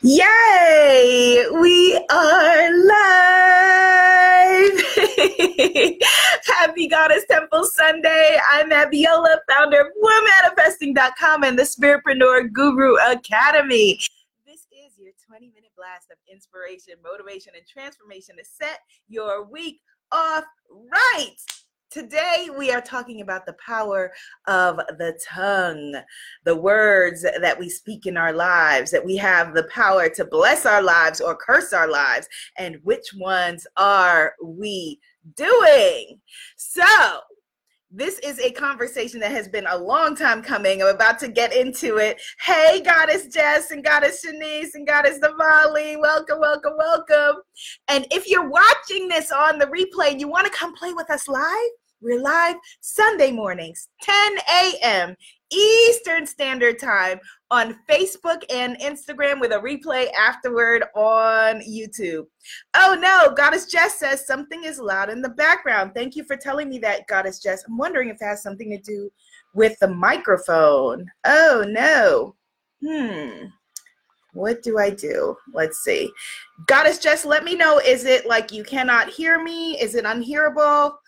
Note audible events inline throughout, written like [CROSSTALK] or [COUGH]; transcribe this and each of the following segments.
Yay! We are live! [LAUGHS] Happy Goddess Temple Sunday. I'm Abiola, founder of Womanifesting.com and the Spiritpreneur Guru Academy. This is your 20 minute blast of inspiration, motivation, and transformation to set your week off right. Today, we are talking about the power of the tongue, the words that we speak in our lives, that we have the power to bless our lives or curse our lives, and which ones are we doing? So, this is a conversation that has been a long time coming. I'm about to get into it. Hey, Goddess Jess and Goddess Shanice and Goddess Navali, welcome, welcome, welcome. And if you're watching this on the replay and you want to come play with us live, we're live Sunday mornings, 10 a.m. Eastern Standard Time on Facebook and Instagram with a replay afterward on YouTube. Oh no, Goddess Jess says something is loud in the background. Thank you for telling me that, Goddess Jess. I'm wondering if it has something to do with the microphone. Oh no. Hmm. What do I do? Let's see. Goddess Jess, let me know. Is it like you cannot hear me? Is it unhearable?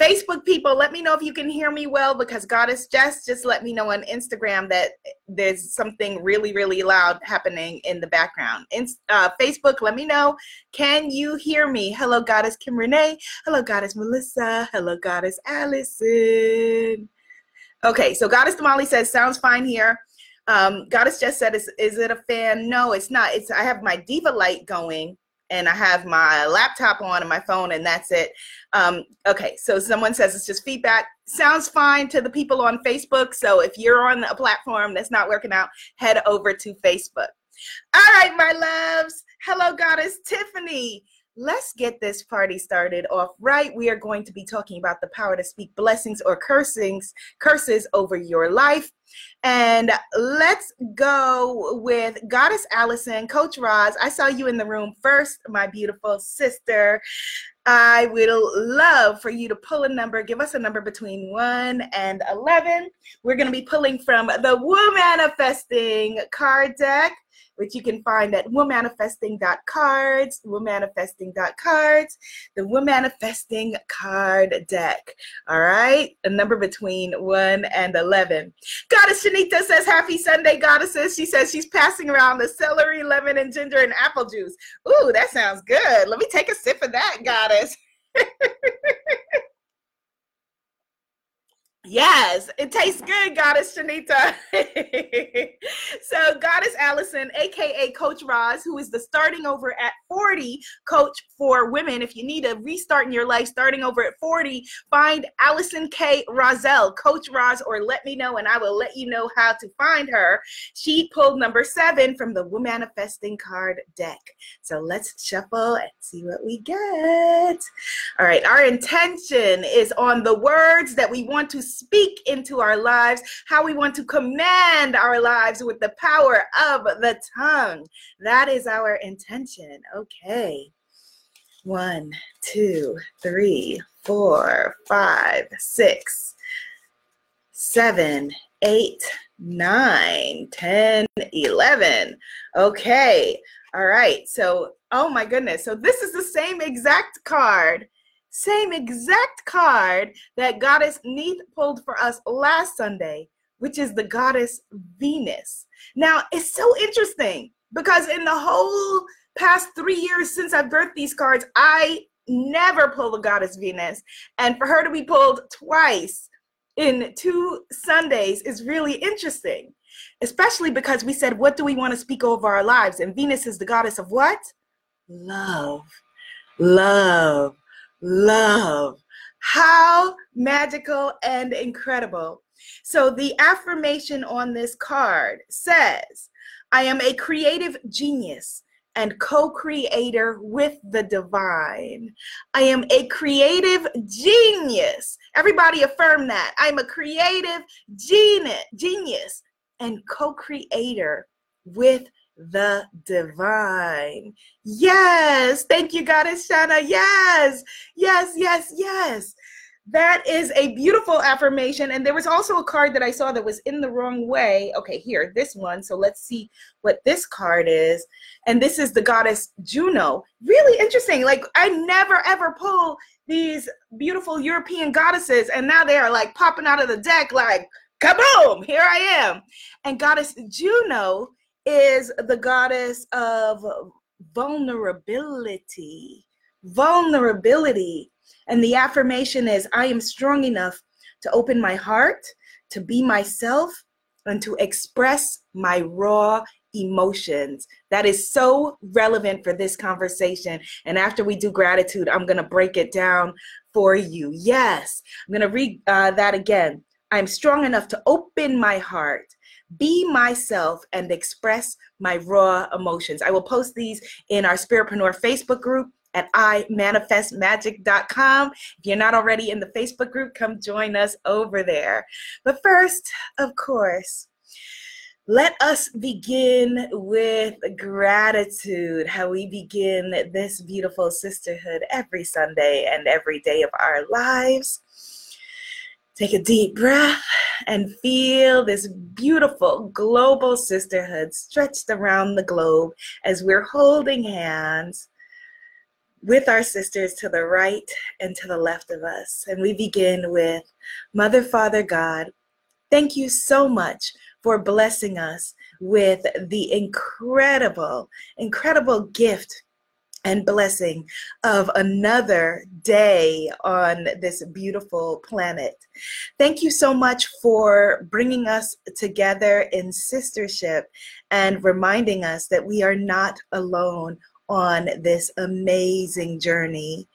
Facebook people, let me know if you can hear me well because Goddess Jess just let me know on Instagram that there's something really, really loud happening in the background. In, uh, Facebook, let me know. Can you hear me? Hello, Goddess Kim Renee. Hello, Goddess Melissa. Hello, Goddess Allison. Okay, so Goddess Damali says, sounds fine here. Um, Goddess Jess said, is, is it a fan? No, it's not. It's I have my diva light going and I have my laptop on and my phone, and that's it. Um, okay, so someone says it's just feedback. Sounds fine to the people on Facebook. So if you're on a platform that's not working out, head over to Facebook. All right, my loves. Hello, Goddess Tiffany. Let's get this party started off right. We are going to be talking about the power to speak blessings or cursings, curses over your life. And let's go with Goddess Allison, Coach Roz. I saw you in the room first, my beautiful sister. I would love for you to pull a number. Give us a number between 1 and 11. We're going to be pulling from the Womanifesting card deck which you can find at womanifesting.cards, womanifesting.cards, the womanifesting card deck. All right, a number between 1 and 11. Goddess Shanita says, Happy Sunday, goddesses. She says she's passing around the celery, lemon, and ginger and apple juice. Ooh, that sounds good. Let me take a sip of that, goddess. [LAUGHS] Yes, it tastes good, Goddess Shanita. [LAUGHS] so, Goddess Allison, aka Coach Roz, who is the starting over at 40 coach for women. If you need a restart in your life, starting over at 40, find Allison K. Rozelle, Coach Roz, or let me know and I will let you know how to find her. She pulled number seven from the Womanifesting card deck. So, let's shuffle and see what we get. All right, our intention is on the words that we want to speak into our lives, how we want to command our lives with the power of the tongue. That is our intention. Okay. One, two, three, four, five, six, seven, eight, nine, ten, eleven. Okay. All right. So, oh my goodness. So, this is the same exact card same exact card that Goddess Neith pulled for us last Sunday, which is the Goddess Venus. Now, it's so interesting because in the whole past three years since I've birthed these cards, I never pull the Goddess Venus. And for her to be pulled twice in two Sundays is really interesting, especially because we said, What do we want to speak over our lives? And Venus is the goddess of what? Love. Love love. How magical and incredible. So, the affirmation on this card says, I am a creative genius and co creator with the divine. I am a creative genius. Everybody affirm that. I'm a creative genius and co creator with the divine. Yes. Thank you, Goddess Shana. Yes. Yes, yes, yes. that is a beautiful affirmation. And there was also a card that I saw that was in the wrong way. Okay, here, this one. So let's see what this card is. And this is the goddess Juno. Really interesting. Like, I never ever pull these beautiful European goddesses, and now they are like popping out of the deck, like, kaboom, here I am. And goddess Juno is the goddess of vulnerability. Vulnerability and the affirmation is I am strong enough to open my heart, to be myself, and to express my raw emotions. That is so relevant for this conversation. And after we do gratitude, I'm going to break it down for you. Yes, I'm going to read uh, that again. I'm strong enough to open my heart, be myself, and express my raw emotions. I will post these in our Spiritpreneur Facebook group at imanifestmagic.com. If you're not already in the Facebook group, come join us over there. But first, of course, let us begin with gratitude, how we begin this beautiful sisterhood every Sunday and every day of our lives. Take a deep breath and feel this beautiful global sisterhood stretched around the globe as we're holding hands with our sisters to the right and to the left of us. And we begin with Mother, Father, God, thank you so much for blessing us with the incredible, incredible gift and blessing of another day on this beautiful planet. Thank you so much for bringing us together in sistership and reminding us that we are not alone on this amazing journey.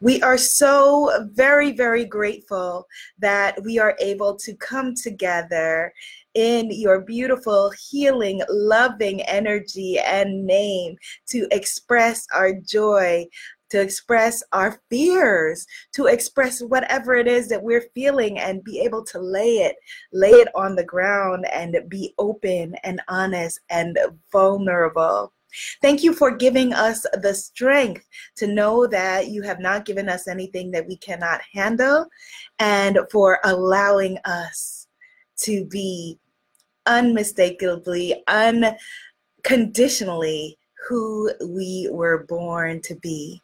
We are so very, very grateful that we are able to come together in your beautiful, healing, loving energy and name to express our joy. To express our fears, to express whatever it is that we're feeling and be able to lay it, lay it on the ground and be open and honest and vulnerable. Thank you for giving us the strength to know that you have not given us anything that we cannot handle and for allowing us to be unmistakably, unconditionally who we were born to be.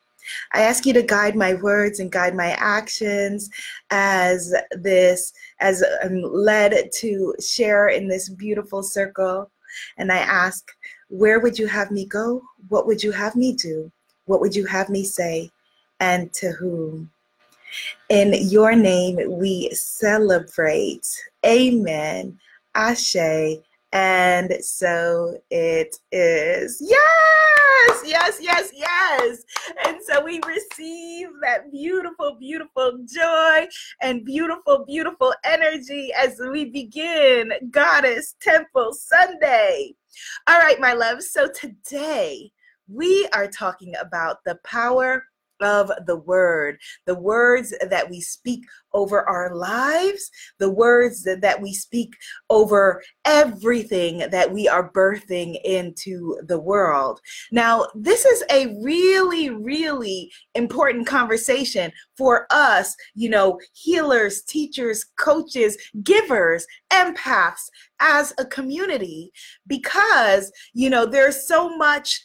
I ask you to guide my words and guide my actions as this, as I'm led to share in this beautiful circle. And I ask where would you have me go? What would you have me do? What would you have me say? And to whom? In your name, we celebrate. Amen. Ashe. And so it is. Yes, yes, yes, yes. And so we receive that beautiful, beautiful joy and beautiful, beautiful energy as we begin Goddess Temple Sunday. All right, my loves. So today we are talking about the power of the word, the words that we speak over our lives, the words that we speak over everything that we are birthing into the world. Now, this is a really, really important conversation for us, you know, healers, teachers, coaches, givers, empaths as a community, because, you know, there's so much.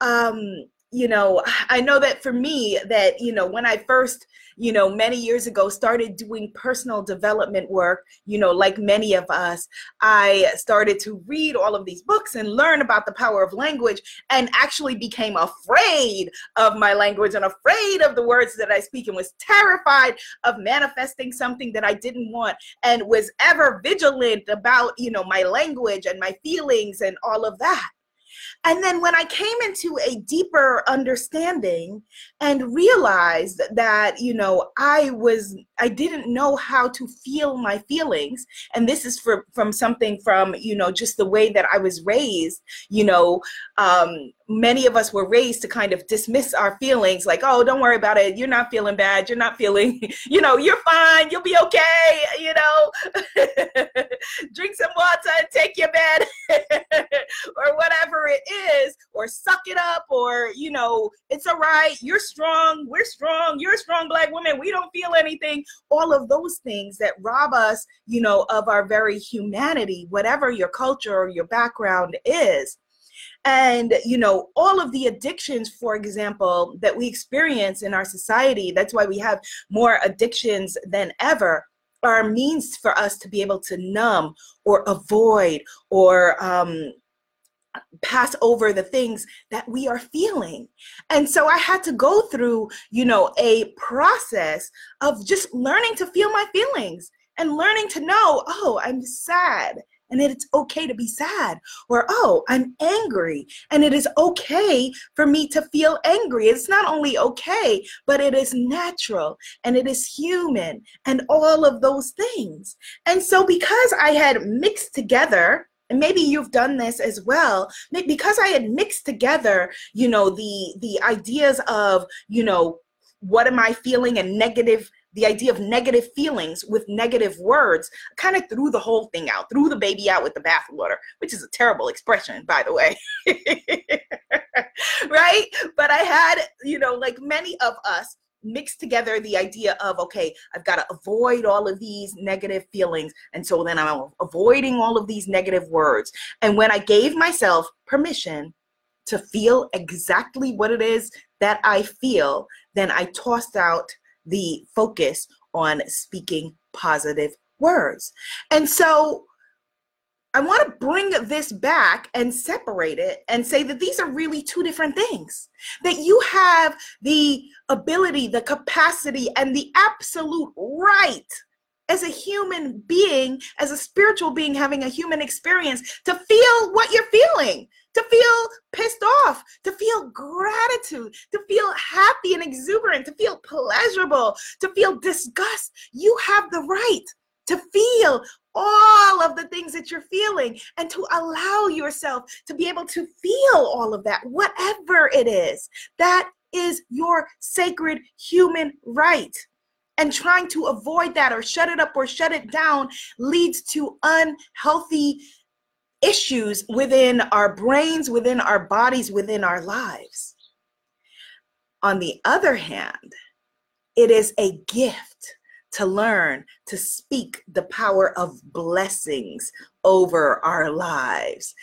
Um, you know i know that for me that you know when i first you know many years ago started doing personal development work you know like many of us i started to read all of these books and learn about the power of language and actually became afraid of my language and afraid of the words that i speak and was terrified of manifesting something that i didn't want and was ever vigilant about you know my language and my feelings and all of that and then when I came into a deeper understanding and realized that, you know, I was, I didn't know how to feel my feelings. And this is for, from something from, you know, just the way that I was raised, you know, um, many of us were raised to kind of dismiss our feelings like oh don't worry about it. You're not feeling bad. You're not feeling [LAUGHS] you know you're fine. You'll be okay you know? [LAUGHS] Drink some water and take your bed [LAUGHS] or whatever it is or suck it up or you know it's all right. You're strong. We're strong. You're a strong black woman. We don't feel anything. All of those things that rob us you know of our very humanity whatever your culture or your background is and you know all of the addictions for example that we experience in our society that's why we have more addictions than ever are means for us to be able to numb or avoid or um, pass over the things that we are feeling. And so I had to go through, you know, a process of just learning to feel my feelings and learning to know, oh, I'm sad and it's okay to be sad. Or, oh, I'm angry and it is okay for me to feel angry. It's not only okay, but it is natural and it is human and all of those things. And so, because I had mixed together, and maybe you've done this as well because i had mixed together you know the the ideas of you know what am i feeling and negative the idea of negative feelings with negative words kind of threw the whole thing out, threw the baby out with the bathwater, which is a terrible expression, by the way. [LAUGHS] right? But I had, you know, like many of us, mixed together the idea of okay i've got to avoid all of these negative feelings and so then i'm avoiding all of these negative words and when i gave myself permission to feel exactly what it is that i feel then i tossed out the focus on speaking positive words. And so I want to bring this back and separate it and say that these are really two different things. That you have the ability, the capacity, and the absolute right as a human being, as a spiritual being having a human experience, to feel what you're feeling, to feel pissed off, to feel gratitude, to feel happy and exuberant, to feel pleasurable, to feel disgust. You have the right to feel all of the things that you're feeling and to allow yourself to be able to feel all of that, whatever it is. That is your sacred human right. And trying to avoid that or shut it up or shut it down leads to unhealthy issues within our brains, within our bodies, within our lives. On the other hand, it is a gift to learn to speak the power of blessings over our lives.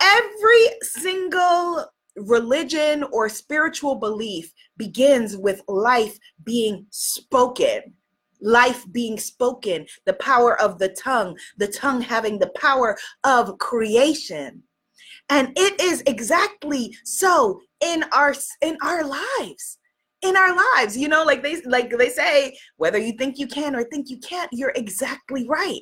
Every single religion or spiritual belief begins with life being spoken life being spoken, the power of the tongue, the tongue having the power of creation. And it is exactly so in our in our lives. In our lives, you know, like they like they say, whether you think you can or think you can't, you're exactly right.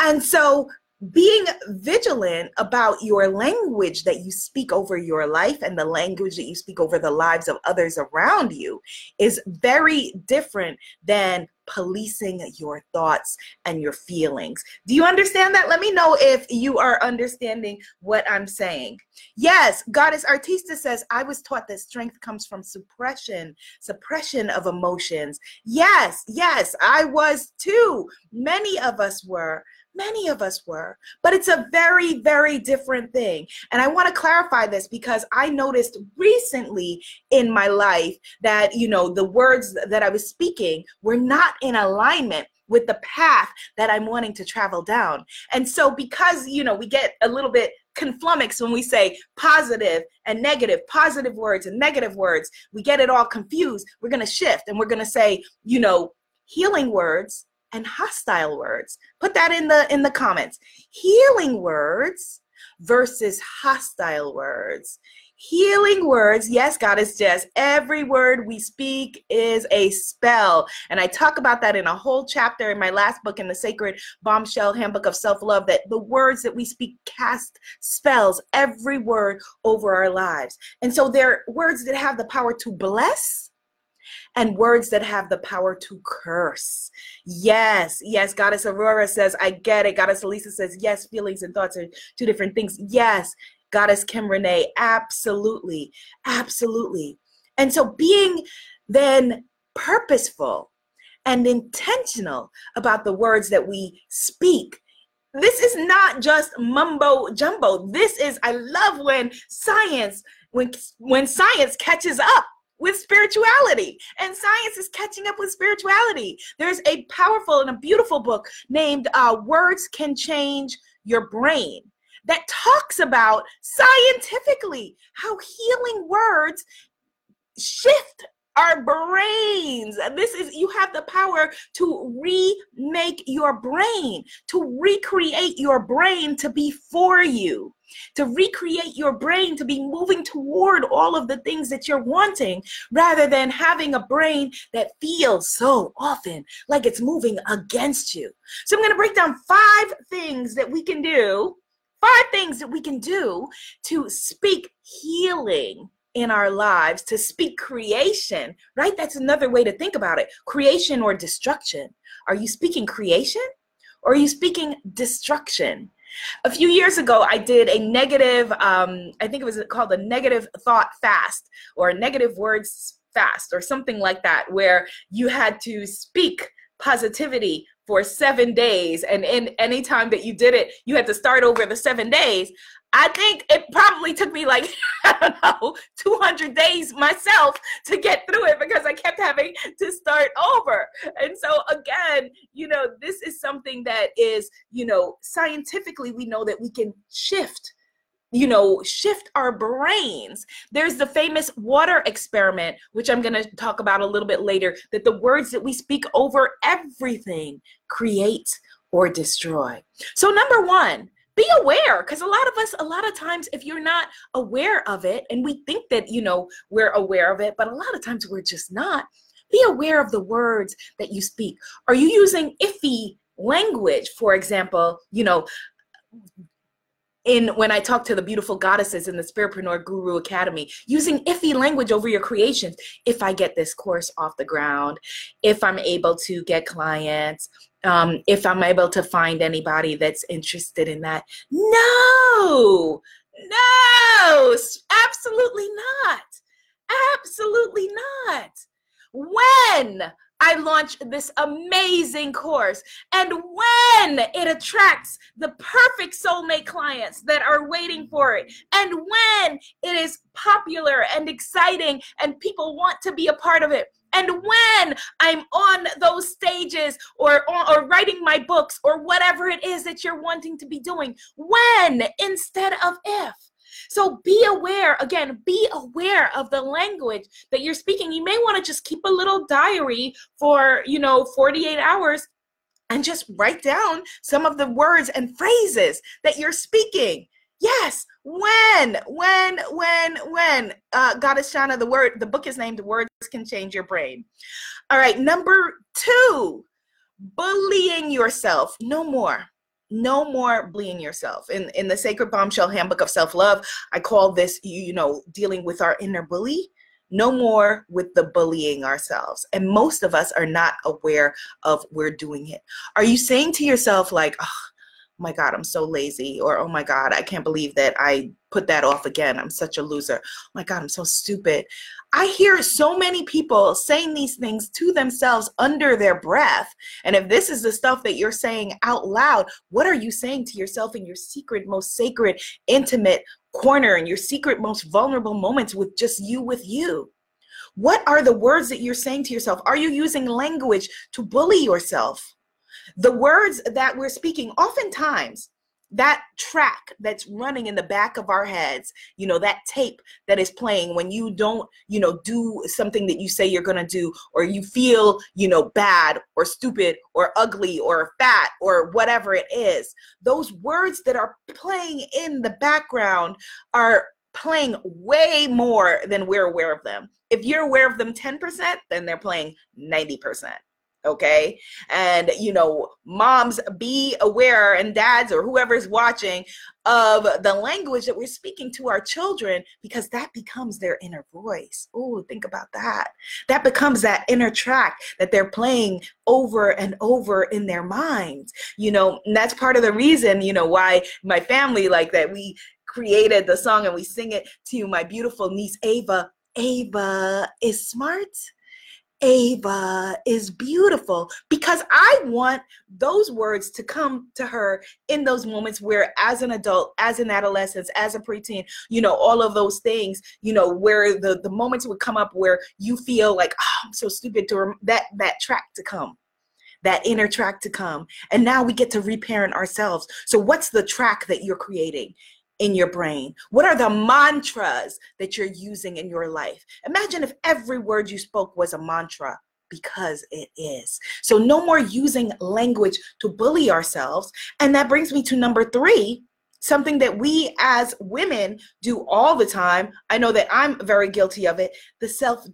And so being vigilant about your language that you speak over your life and the language that you speak over the lives of others around you is very different than policing your thoughts and your feelings. Do you understand that? Let me know if you are understanding what I'm saying. Yes, Goddess Artista says, I was taught that strength comes from suppression, suppression of emotions. Yes, yes, I was too. Many of us were. Many of us were, but it's a very, very different thing. And I want to clarify this because I noticed recently in my life that, you know, the words that I was speaking were not in alignment with the path that I'm wanting to travel down. And so, because, you know, we get a little bit conflummoxed when we say positive and negative, positive words and negative words, we get it all confused. We're going to shift and we're going to say, you know, healing words and hostile words. Put that in the in the comments. Healing words versus hostile words. Healing words, yes, Goddess Jess, every word we speak is a spell. And I talk about that in a whole chapter in my last book in the Sacred Bombshell Handbook of Self Love that the words that we speak cast spells, every word over our lives. And so they're words that have the power to bless and words that have the power to curse. Yes, yes, Goddess Aurora says, I get it. Goddess Elisa says, yes, feelings and thoughts are two different things. Yes, Goddess Kim Renee, absolutely, absolutely. And so being then purposeful and intentional about the words that we speak. This is not just mumbo jumbo. This is, I love when science, when, when science catches up with spirituality. And science is catching up with spirituality. There's a powerful and a beautiful book named uh, words can change your brain that talks about scientifically how healing words shift our brains. This is, you have the power to remake your brain, to recreate your brain to be for you, to recreate your brain to be moving toward all of the things that you're wanting rather than having a brain that feels so often like it's moving against you. So I'm going to break down five things that we can do. Five things that we can do to speak healing in our lives to speak creation, right? That's another way to think about it creation or destruction. Are you speaking creation or are you speaking destruction? A few years ago, I did a negative, um, I think it was called a negative thought fast or negative words fast or something like that, where you had to speak positivity for seven days. And in any time that you did it, you had to start over the seven days. I think it probably took me like, [LAUGHS] I don't know, 200 days myself to get through it because I kept having to start over. And so, again, you know, this is something that is, you know, scientifically, we know that we can shift you know, shift our brains. There's the famous water experiment, which I'm going to talk about a little bit later, that the words that we speak over everything create or destroy. So, number one, be aware because a lot of us a lot of times if you're not aware of it and we think that you know we're aware of it but a lot of times we're just not be aware of the words that you speak are you using iffy language for example you know in when I talk to the beautiful goddesses in the Spiritpreneur Guru Academy, using iffy language over your creations. If I get this course off the ground, if I'm able to get clients, um, if I'm able to find anybody that's interested in that. No, no, absolutely not. Absolutely not. When I launch this amazing course. And when it attracts the perfect soulmate clients that are waiting for it, and when it is popular and exciting and people want to be a part of it, and when I'm on those stages or, or, or, writing my books or whatever it is that you're wanting to be doing, when instead of if. So be aware, again, be aware of the language that you're speaking. You may want to just keep a little diary for, you know, 48 hours and just write down some of the words and phrases that you're speaking. Yes, when, when, when, when. Uh, Goddess Shana, the word, the book is named Words Can Change Your Brain. All right, number two, bullying yourself. No more no more bullying yourself. In in the sacred bombshell handbook of self-love i call this you know dealing with our inner bully no more with the bullying ourselves. And most of us are not aware of we're doing it. Are you saying to yourself like oh my god i'm so lazy or oh my god i can't believe that i put that off again i'm such a loser oh my god i'm so stupid I hear so many people saying these things to themselves under their breath. And if this is the stuff that you're saying out loud, what are you saying to yourself in your secret, most sacred, intimate corner and your secret, most vulnerable moments with just you with you? What are the words that you're saying to yourself? Are you using language to bully yourself? The words that we're speaking, oftentimes, that track that's running in the back of our heads you know that tape that is playing when you don't you know do something that you say you're going to do or you feel you know bad or stupid or ugly or fat or whatever it is those words that are playing in the background are playing way more than we're aware of them. If you're aware of them 10% then they're playing 90% okay and you know moms be aware and dads or whoever's watching of the language that we're speaking to our children because that becomes their inner voice oh think about that that becomes that inner track that they're playing over and over in their minds you know and that's part of the reason you know why my family like that we created the song and we sing it to my beautiful niece Ava. Ava is smart. Ava is beautiful because I want those words to come to her in those moments where, as an adult, as an adolescent, as a preteen, you know, all of those things, you know, where the the moments would come up where you feel like, oh, I'm so stupid to rem- that that track to come that inner track to come. And now we get to reparent ourselves. So, what's the track that you're creating? In your brain? What are the mantras that you're using in your life? Imagine if every word you spoke was a mantra because it is. So, no more using language to bully ourselves. And that brings me to number three something that we as women do all the time. I know that I'm very guilty of it the self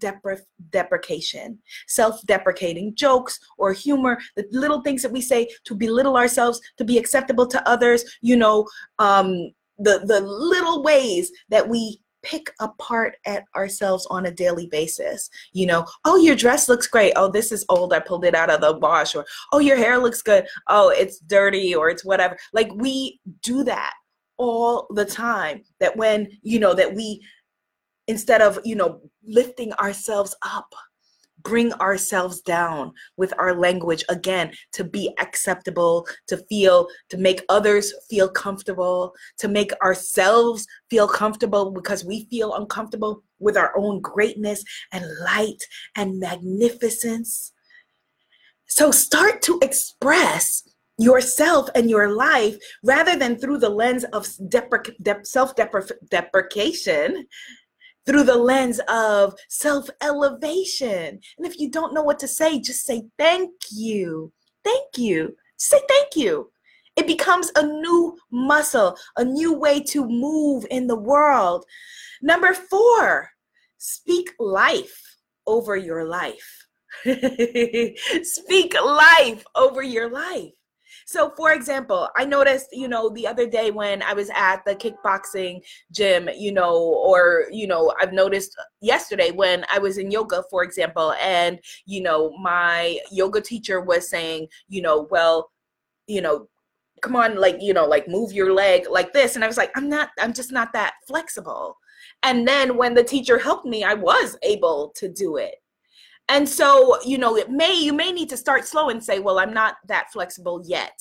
deprecation, self deprecating jokes or humor, the little things that we say to belittle ourselves, to be acceptable to others, you know, um, the the little ways that we pick apart at ourselves on a daily basis. You know, oh, your dress looks great. Oh, this is old. I pulled it out of the wash. Or, oh, your hair looks good. Oh, it's dirty or it's whatever. Like we do that all the time. That when, you know, that we, instead of, you know, lifting ourselves up, bring ourselves down with our language again to be acceptable, to feel, to make others feel comfortable, to make ourselves feel comfortable because we feel uncomfortable with our own greatness and light and magnificence. So start to express yourself and your life rather than through the lens of depre- self deprecation through the lens of self elevation. And if you don't know what to say, just say thank you. Thank you. Say thank you. It becomes a new muscle, a new way to move in the world. Number four, speak life over your life. [LAUGHS] speak life over your life. So, for example, I noticed, you know, the other day when I was at the kickboxing gym, you know, or, you know, I've noticed yesterday when I was in yoga, for example, and, you know, my yoga teacher was saying, you know, well, you know, come on, like, you know, like move your leg like this. And I was like, I'm not, I'm just not that flexible. And then when the teacher helped me, I was able to do it and so you know it may you may need to start slow and say well i'm not that flexible yet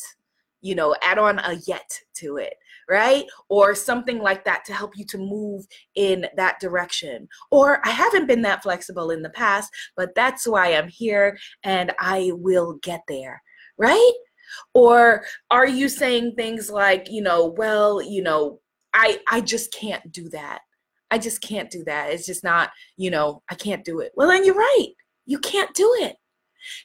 you know add on a yet to it right? Or something like that to help you to move in that direction. Or i haven't been that flexible in the past but that's why i'm here and i will get there right? Or are you saying things like you know well you know i i just can't do that. I just can't do that. It's just not you know i can't do it. Well then you're right you can't do it.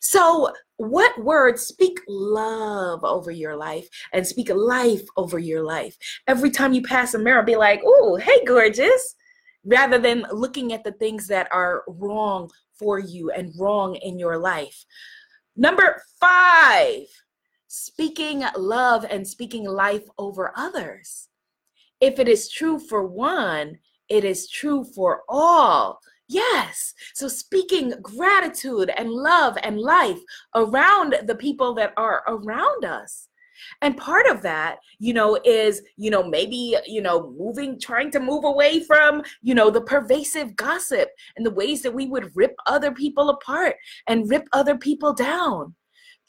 So, what words speak love over your life and speak life over your life? Every time you pass a mirror, be like, oh, hey, gorgeous, rather than looking at the things that are wrong for you and wrong in your life. Number five, speaking love and speaking life over others. If it is true for one, it is true for all. Yes. So speaking gratitude and love and life around the people that are around us. And part of that, you know, is, you know, maybe, you know, moving, trying to move away from, you know, the pervasive gossip and the ways that we would rip other people apart and rip other people down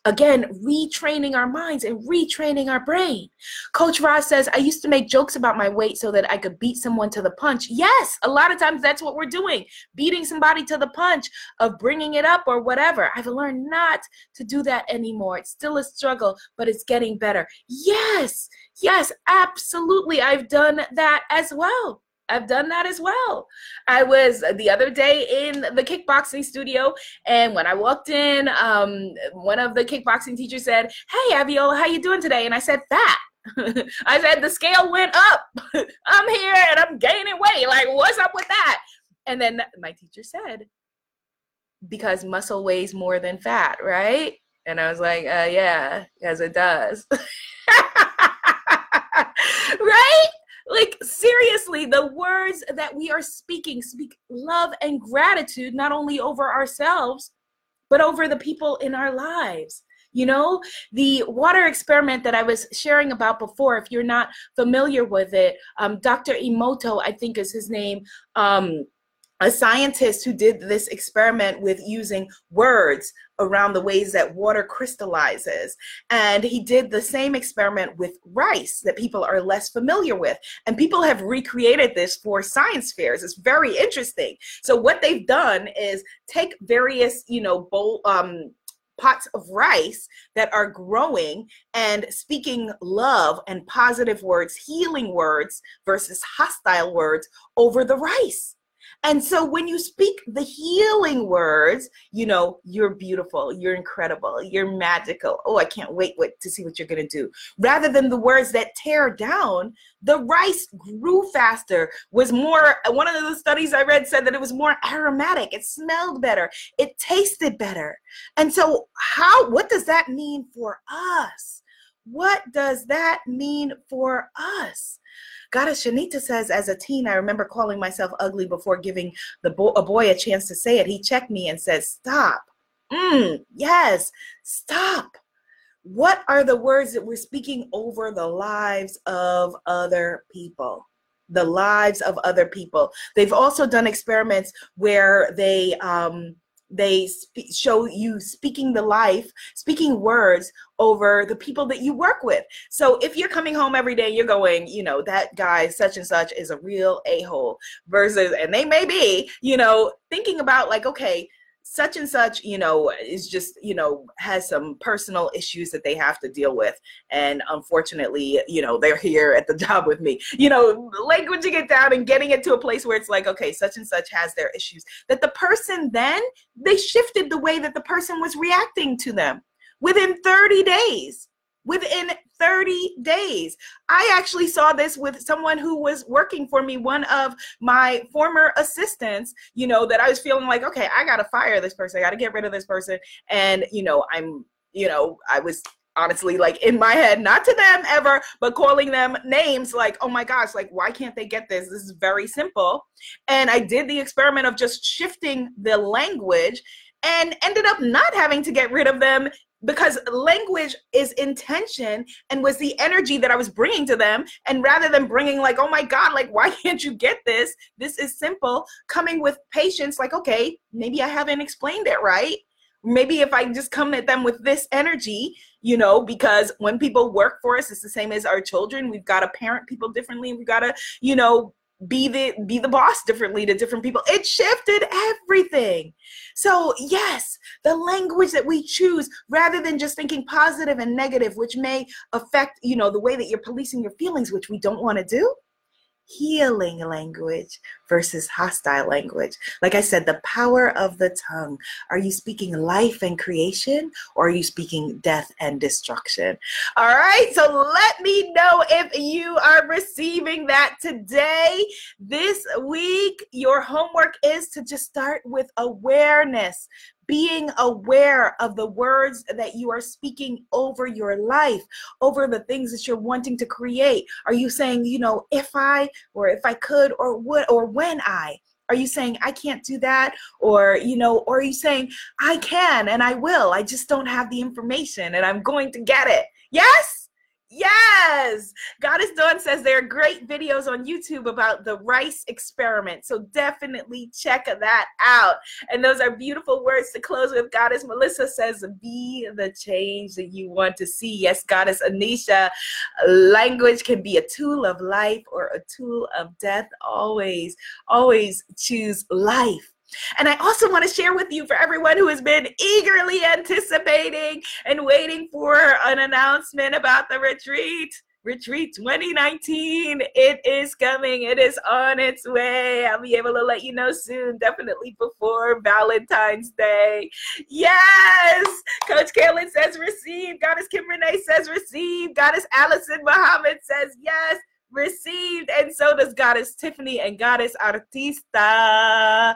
again retraining our minds and retraining our brain. Coach Roz says i used to make jokes about my weight so that i could beat someone to the punch. Yes a lot of times that's what we're doing beating somebody to the punch of bringing it up or whatever. I've learned not to do that anymore. It's still a struggle but it's getting better. Yes yes absolutely i've done that as well I've done that as well. I was the other day in the kickboxing studio, and when I walked in, um, one of the kickboxing teachers said, "Hey, Abiola, how you doing today?" And I said, "Fat." [LAUGHS] I said, "The scale went up. [LAUGHS] I'm here and I'm gaining weight. Like, what's up with that?" And then my teacher said, "Because muscle weighs more than fat, right?" And I was like, uh, "Yeah, yes, it does." [LAUGHS] right? Like, seriously, the words that we are speaking speak love and gratitude, not only over ourselves, but over the people in our lives. You know, the water experiment that I was sharing about before, if you're not familiar with it, um, Dr. Emoto, I think is his name, um, a scientist who did this experiment with using words around the ways that water crystallizes. And he did the same experiment with rice that people are less familiar with. And people have recreated this for science fairs. It's very interesting. So what they've done is take various, you know, bowl um pots of rice that are growing and speaking love and positive words, healing words versus hostile words over the rice. And so when you speak the healing words, you know, you're beautiful, you're incredible, you're magical. Oh, I can't wait, wait to see what you're going to do. Rather than the words that tear down, the rice grew faster, was more, one of the studies I read said that it was more aromatic, it smelled better, it tasted better. And so, how, what does that mean for us? What does that mean for us? Goddess Shanita says, as a teen, I remember calling myself ugly before giving the bo- a boy a chance to say it. He checked me and said, Stop. Mm, yes, stop. What are the words that we're speaking over the lives of other people? The lives of other people. They've also done experiments where they um, they sp- show you speaking the life speaking words over the people that you work with. So if you're coming home every day you're going you know that guy such and such is a real a-hole versus and they may be you know thinking about like okay such and such, you know, is just, you know, has some personal issues that they have to deal with. And unfortunately, you know, they're here at the [LAUGHS] job with me. You know, languaging it down and getting it to a place where it's like, okay, such and such has their issues. That the person then, they shifted the way that the person was reacting to them within 30 days within 30 days. I actually saw this with someone who was working for me, one of my former assistants, you know, that I was feeling like, okay, I got to fire this person. I got to get rid of this person. And, you know, I'm, you know, I was honestly like in my head not to them ever but calling them names like oh my gosh like why can't they get this this is very simple and i did the experiment of just shifting the language and ended up not having to get rid of them because language is intention and was the energy that I was bringing to them. And rather than bringing, like, oh my God, like, why [LAUGHS] can't you get this? This is simple. Coming with patience, like, okay, maybe I haven't explained it right. Maybe if I just come at them with this energy, you know, because when people work for us, it's the same as our children. We've got to parent people differently. We've got to, you know, be the be the boss differently to different people. It shifted everything. So yes the language that we choose rather than just thinking positive and negative which may affect you know the way that you're policing your feelings which we don't want to do healing language versus hostile language. Like I said, the power of the tongue. Are you speaking life and creation or are you speaking death and destruction? All right, so let me know if you are receiving that today. This week, your homework is to just start with awareness being aware of the words that you are speaking over your life, over the things that you're wanting to create. Are you saying, you know, if I, or if I could, or would, or when I? Are you saying I can't do that? Or, you know, or are you saying I can and I will? I just don't have the information and I'm going to get it. Yes? Yes. Goddess Dawn says there are great videos on YouTube about the rice experiment. So definitely check that out. And those are beautiful words to close with. Goddess Melissa says, be the change that you want to see. Yes, Goddess Anisha, language can be a tool of life or a tool of death. Always, always choose life. And I also want to share with you for everyone who has been eagerly anticipating and waiting for an announcement about the retreat. Retreat 2019. It is coming. It is on its way. I'll be able to let you know soon, definitely before Valentine's Day. Yes. Coach Kaylin says receive. Goddess Kim Renee says receive. Goddess Allison Muhammad says yes received, and so does Goddess Tiffany and Goddess Artista.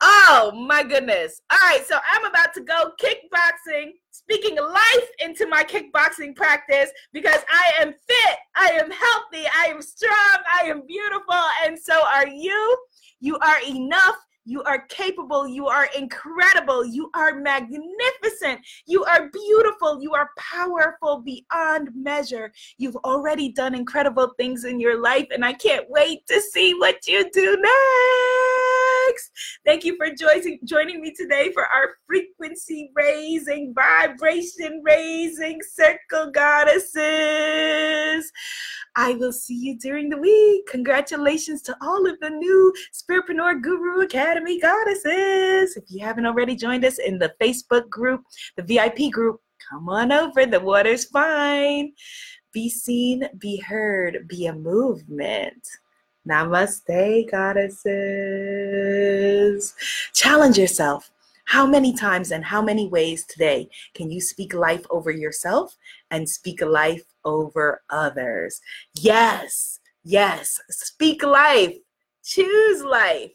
Oh my goodness. All right, so I'm about to go kickboxing, speaking life into my kickboxing practice because I am fit, I am healthy, I am strong, I am beautiful, and so are you. You are enough You are capable. You are incredible. You are magnificent. You are beautiful. You are powerful beyond measure. You've already done incredible things in your life, and I can't wait to see what you do next. Thank you for joining, joining me today for our frequency raising, vibration raising circle goddesses. I will see you during the week. Congratulations to all of the new Spiritpreneur Guru Academy goddesses. If you haven't already joined us in the Facebook group, the VIP group, come on over. The water's fine. Be seen, be heard, be a movement. Namaste, goddesses. Challenge yourself. How many times and how many ways today can you speak life over yourself and speak life over others. Yes, yes. Speak life. Choose life.